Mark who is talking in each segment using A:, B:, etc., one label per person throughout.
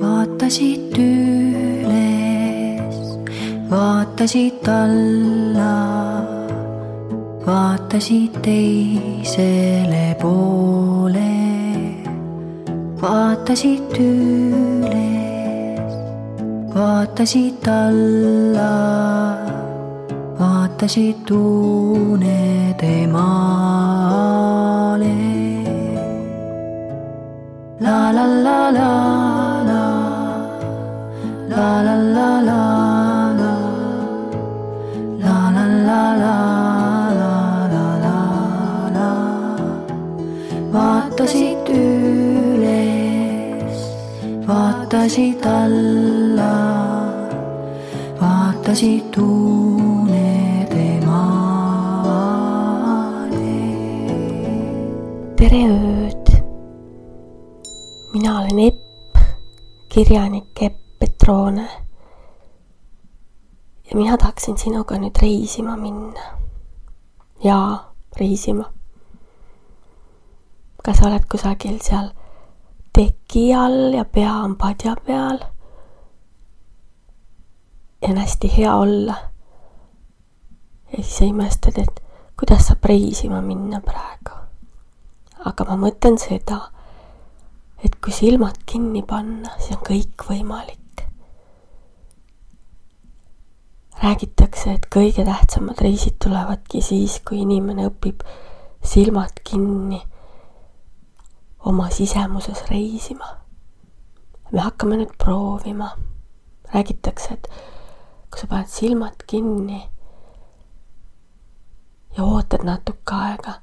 A: vaatasid üles, vaatasid alla, vaatasid teisele poole, vaatasid üles, vaatasid alla, vaatasid unede maale. La la la la vaatasid alla, vaatasid unede maale.
B: tere ööd. mina olen Epp, kirjanik Epp Petrone. ja mina tahaksin sinuga nüüd reisima minna. jaa, reisima. kas sa oled kusagil seal teki all ja pea on padja peal? ja on hästi hea olla. ja siis sa imestad, et kuidas saab reisima minna praegu. aga ma mõtlen seda et kui silmad kinni panna, siis on kõik võimalik. räägitakse, et kõige tähtsamad reisid tulevadki siis, kui inimene õpib silmad kinni oma sisemuses reisima. me hakkame nüüd proovima. räägitakse, et kui sa paned silmad kinni ja ootad natuke aega,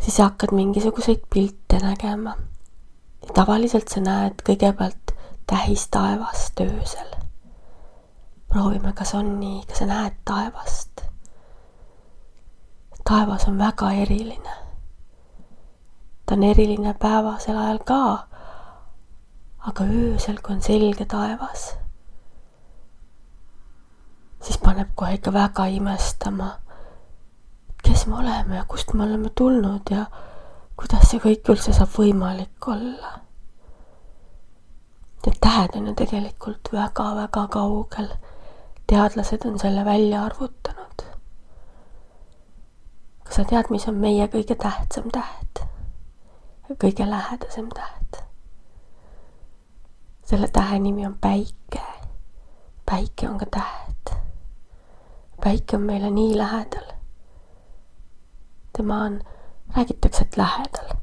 B: siis hakkad mingisuguseid pilte nägema ja tavaliselt sa näed kõigepealt tähistaevast öösel. proovime, kas on nii, kas sa näed taevast? taevas on väga eriline. Ta on eriline päevasel ajal ka, aga öösel, kui on selge taevas, siis paneb kohe ikka väga imestama, kes me oleme ja kust me oleme tulnud ja kuidas see kõik üldse saab võimalik olla? Need tähed on ju tegelikult väga-väga kaugel. teadlased on selle välja arvutanud. kas sa tead, mis on meie kõige tähtsam täht? Kõige lähedasem täht? selle tähe nimi on päike. päike on ka täht. päike on meile nii lähedal. tema on räägitakse, et lähedal.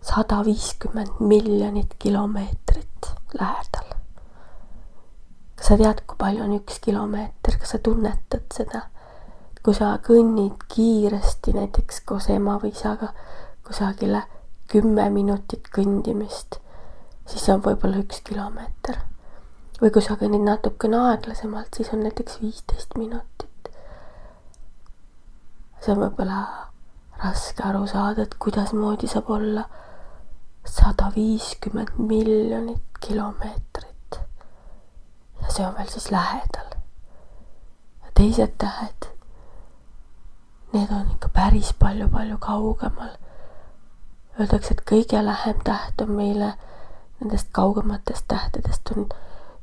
B: sada viiskümmend miljonit kilomeetrit lähedal. kas sa tead, kui palju on üks kilomeeter, kas sa tunnetad seda? kui sa kõnnid kiiresti näiteks koos ema või isaga kusagile kümme minutit kõndimist, siis on võib-olla üks kilomeeter. või kui sa kõnnid natukene aeglasemalt, siis on näiteks viisteist minutit. see on võib-olla raske aru saada, et kuidasmoodi saab olla sada viiskümmend miljonit kilomeetrit. ja see on veel siis lähedal. ja teised tähed, need on ikka päris palju-palju kaugemal. Öeldakse, et kõige lähem täht on meile nendest kaugematest tähtedest on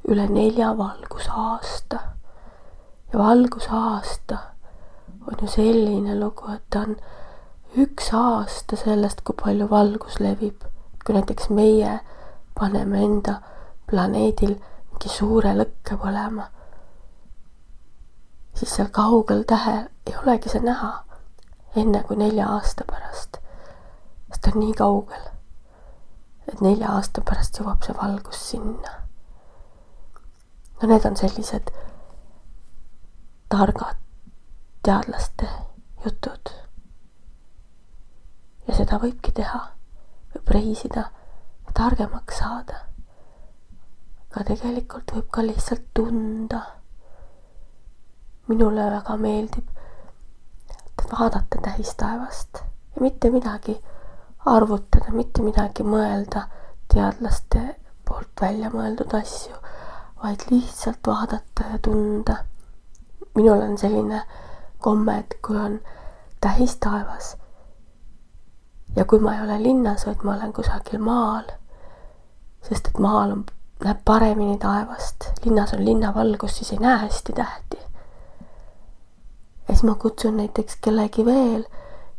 B: üle nelja valgusaasta. ja valgusaasta on ju selline lugu, et ta on üks aasta sellest, kui palju valgus levib. kui näiteks meie paneme enda planeedil mingi suure lõkke põlema, siis seal kaugel tähel ei olegi see näha enne kui nelja aasta pärast. Ta on nii kaugel, et nelja aasta pärast jõuab see valgus sinna. no need on sellised targad teadlaste jutud ja seda võibki teha, võib reisida targemaks saada. aga tegelikult võib ka lihtsalt tunda. minule väga meeldib vaadata tähistaevast ja mitte midagi arvutada, mitte midagi mõelda teadlaste poolt välja mõeldud asju, vaid lihtsalt vaadata ja tunda. minul on selline komme, et kui on tähistaevas ja kui ma ei ole linnas, vaid ma olen kusagil maal, sest et maal on näeb paremini taevast, linnas on linnavalgus, siis ei näe hästi tähti. ja siis ma kutsun näiteks kellegi veel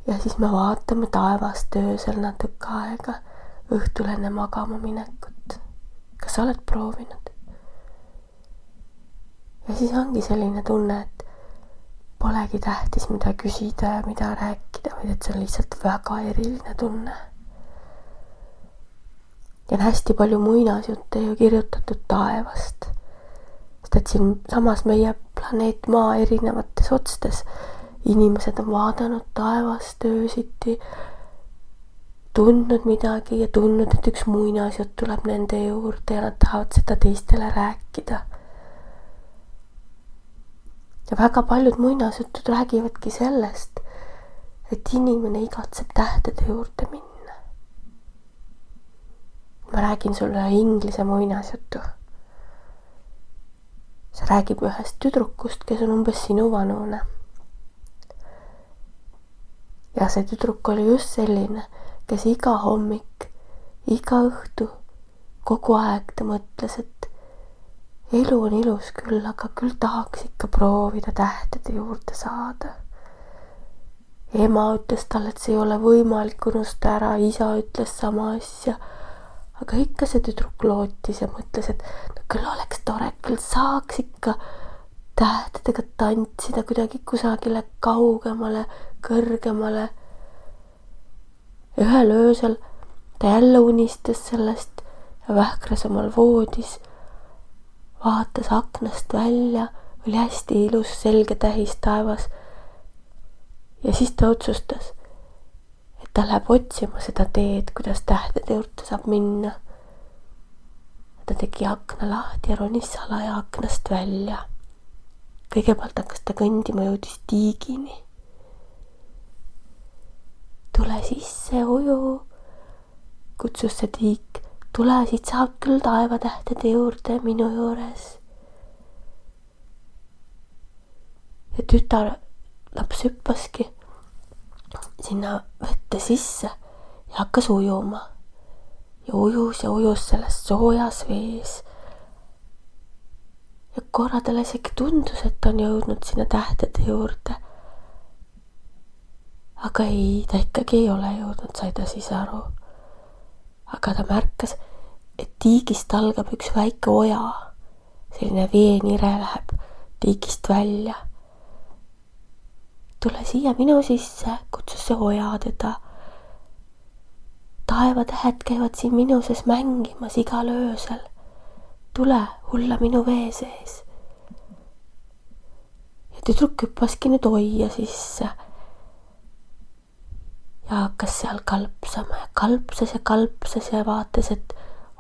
B: ja siis me vaatame taevast öösel natuke aega, õhtul enne magama minekut. kas sa oled proovinud? ja siis ongi selline tunne, et polegi tähtis, mida küsida ja mida rääkida, vaid et see on lihtsalt väga eriline tunne ja on hästi palju muinasjutte ju kirjutatud taevast. sest et siinsamas meie planeet Maa erinevates otstes inimesed on vaadanud taevast öösiti, tundnud midagi ja tundnud, et üks muinasjutt tuleb nende juurde ja nad tahavad seda teistele rääkida. ja väga paljud muinasjutud räägivadki sellest, et inimene igatseb tähtede juurde minna ma räägin sulle inglise muinasjutu. see räägib ühest tüdrukust, kes on umbes sinu vanune. Ja see tüdruk oli just selline, kes iga hommik, iga õhtu, kogu aeg ta mõtles, et elu on ilus küll, aga küll tahaks ikka proovida tähtede juurde saada. ema ütles talle, et see ei ole võimalik, unusta ära, isa ütles sama asja aga ikka see tüdruk lootis ja mõtles, et no küll oleks tore, küll saaks ikka tähtedega tantsida kuidagi kusagile kaugemale, kõrgemale. ühel öösel ta jälle unistas sellest ja vähkras omal voodis, vaatas aknast välja, oli hästi ilus selge tähis taevas. ja siis ta otsustas ta läheb otsima seda teed, kuidas tähtede juurde saab minna. ta tegi akna lahti ja ronis salaja aknast välja. kõigepealt hakkas ta kõndima, jõudis tiigini. Tule sisse, uju, kutsus see tiik. tule, siit saab küll taevatähtede juurde minu juures. ja tütar laps hüppaski sinna vette sisse ja hakkas ujuma. ja ujus ja ujus selles soojas vees. ja korra talle isegi tundus, et on jõudnud sinna tähtede juurde. Aga ei, ta ikkagi ei ole jõudnud, sai ta siis aru. aga ta märkas, et tiigist algab üks väike oja, selline veenire läheb tiigist välja tule siia minu sisse, kutsus see oja teda. taevatähed käivad siin minu sees mängimas igal öösel. tule, hulla minu vee sees. ja tüdruk hüppaski nüüd ojja sisse. Ja hakkas seal kalpsama ja kalpsas ja kalpsas ja vaatas, et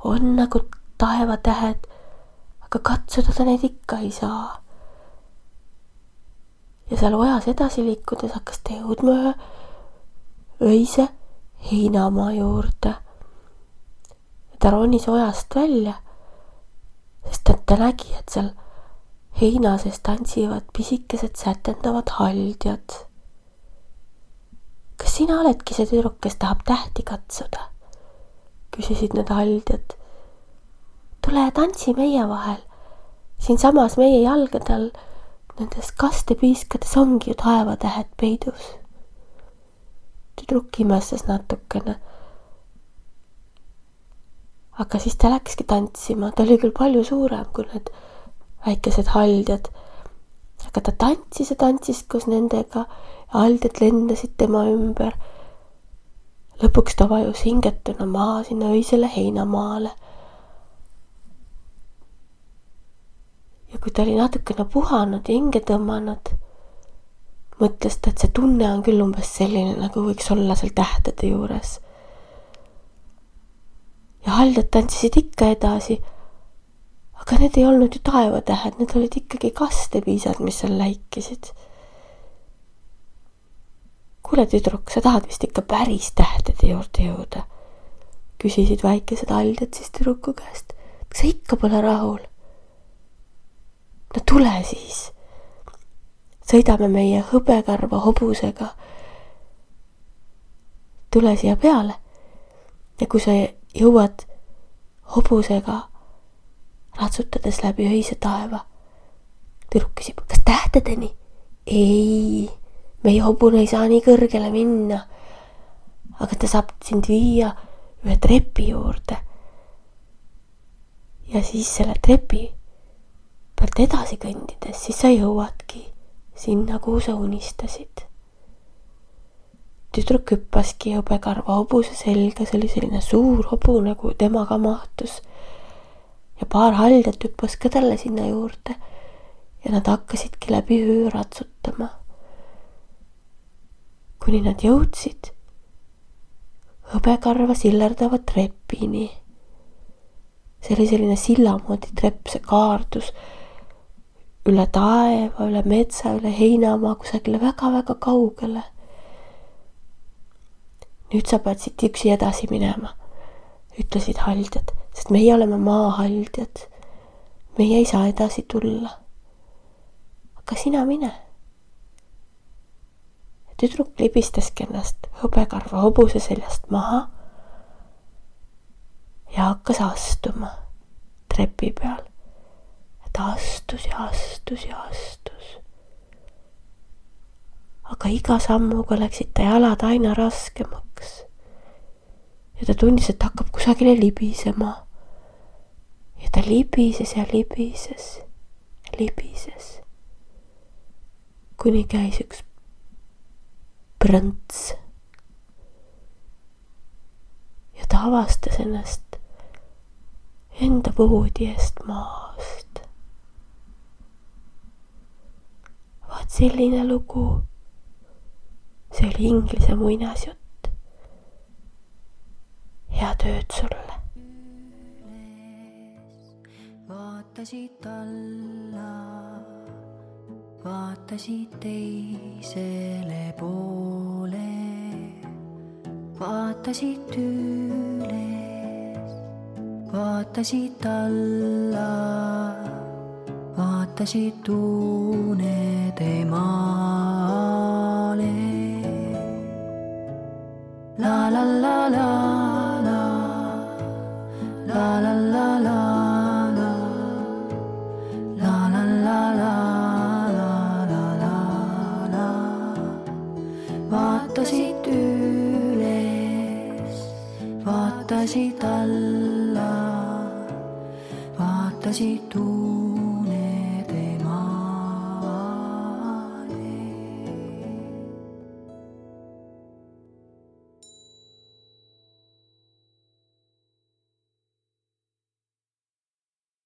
B: on nagu taevatähed, aga katsuda ta neid ikka ei saa ja seal ojas edasi liikudes hakkas ta jõudma ühe öise heinamaa juurde. ta ronis ojast välja, sest et ta nägi, et seal heina sees tantsivad pisikesed sätendavad haldjad. Kas sina oledki see tüdruk, kes tahab tähti katsuda? küsisid need haldjad. tule tantsi meie vahel, siinsamas meie jalgade all nendes kastepiiskades ongi ju taevatähed peidus. tüdruk imestas natukene. aga siis ta läkski tantsima, ta oli küll palju suurem kui need väikesed haldjad. Aga ta tantsis ja tantsis koos nendega ja haldjad lendasid tema ümber. lõpuks ta vajus hingetuna maha sinna öisele heinamaale ja kui ta oli natukene puhanud ja hinge tõmmanud, mõtles ta, et see tunne on küll umbes selline, nagu võiks olla seal tähtede juures. ja haldjad tantsisid ikka edasi. Aga need ei olnud ju taevatähed, need olid ikkagi kastepiisad, mis seal läikisid. kuule, tüdruk, sa tahad vist ikka päris tähtede juurde jõuda? küsisid väikesed haldjad siis tüdruku käest. kas sa ikka pole rahul? no tule siis. sõidame meie hõbekarva hobusega. tule siia peale. ja kui sa jõuad hobusega ratsutades läbi öise taeva. tüdruk küsib, kas tähtedeni? ei, meie hobune ei saa nii kõrgele minna. aga ta saab sind viia ühe trepi juurde. ja siis selle trepi pealt edasi kõndides, siis sa jõuadki sinna, kuhu sa unistasid. tüdruk hüppaski hõbekarva hobuse selga, see oli selline suur hobune, nagu temaga mahtus. Ja paar haldjat hüppas talle sinna juurde ja nad hakkasidki läbi öö ratsutama. kuni nad jõudsid hõbekarva sillerdava trepini. see oli selline silla moodi trepp, see kaardus üle taeva, üle metsa, üle heinamaa kusagile väga-väga kaugele. nüüd sa pead siit üksi edasi minema, ütlesid haldjad, sest meie oleme maahaldjad. meie ei saa edasi tulla. aga sina mine. tüdruk libistaski ennast hõbekarva hobuse seljast maha ja hakkas astuma trepi peal ta astus ja astus ja astus. aga iga sammuga läksid ta jalad aina raskemaks. ja ta tundis, et hakkab kusagile libisema. Ja ta libises ja libises, libises. kuni käis üks prõnts. ja ta avastas ennast enda voodi eest maast. vaat selline lugu. see oli Inglise muinasjutt. head ööd sulle.
A: Vaatasid alla, vaatasid teisele poole, vaatasid üles, vaatasid alla vaatasid unede maale. la la la la la, la la la la vaatasid üles, vaatasid alla, vaatasid uue.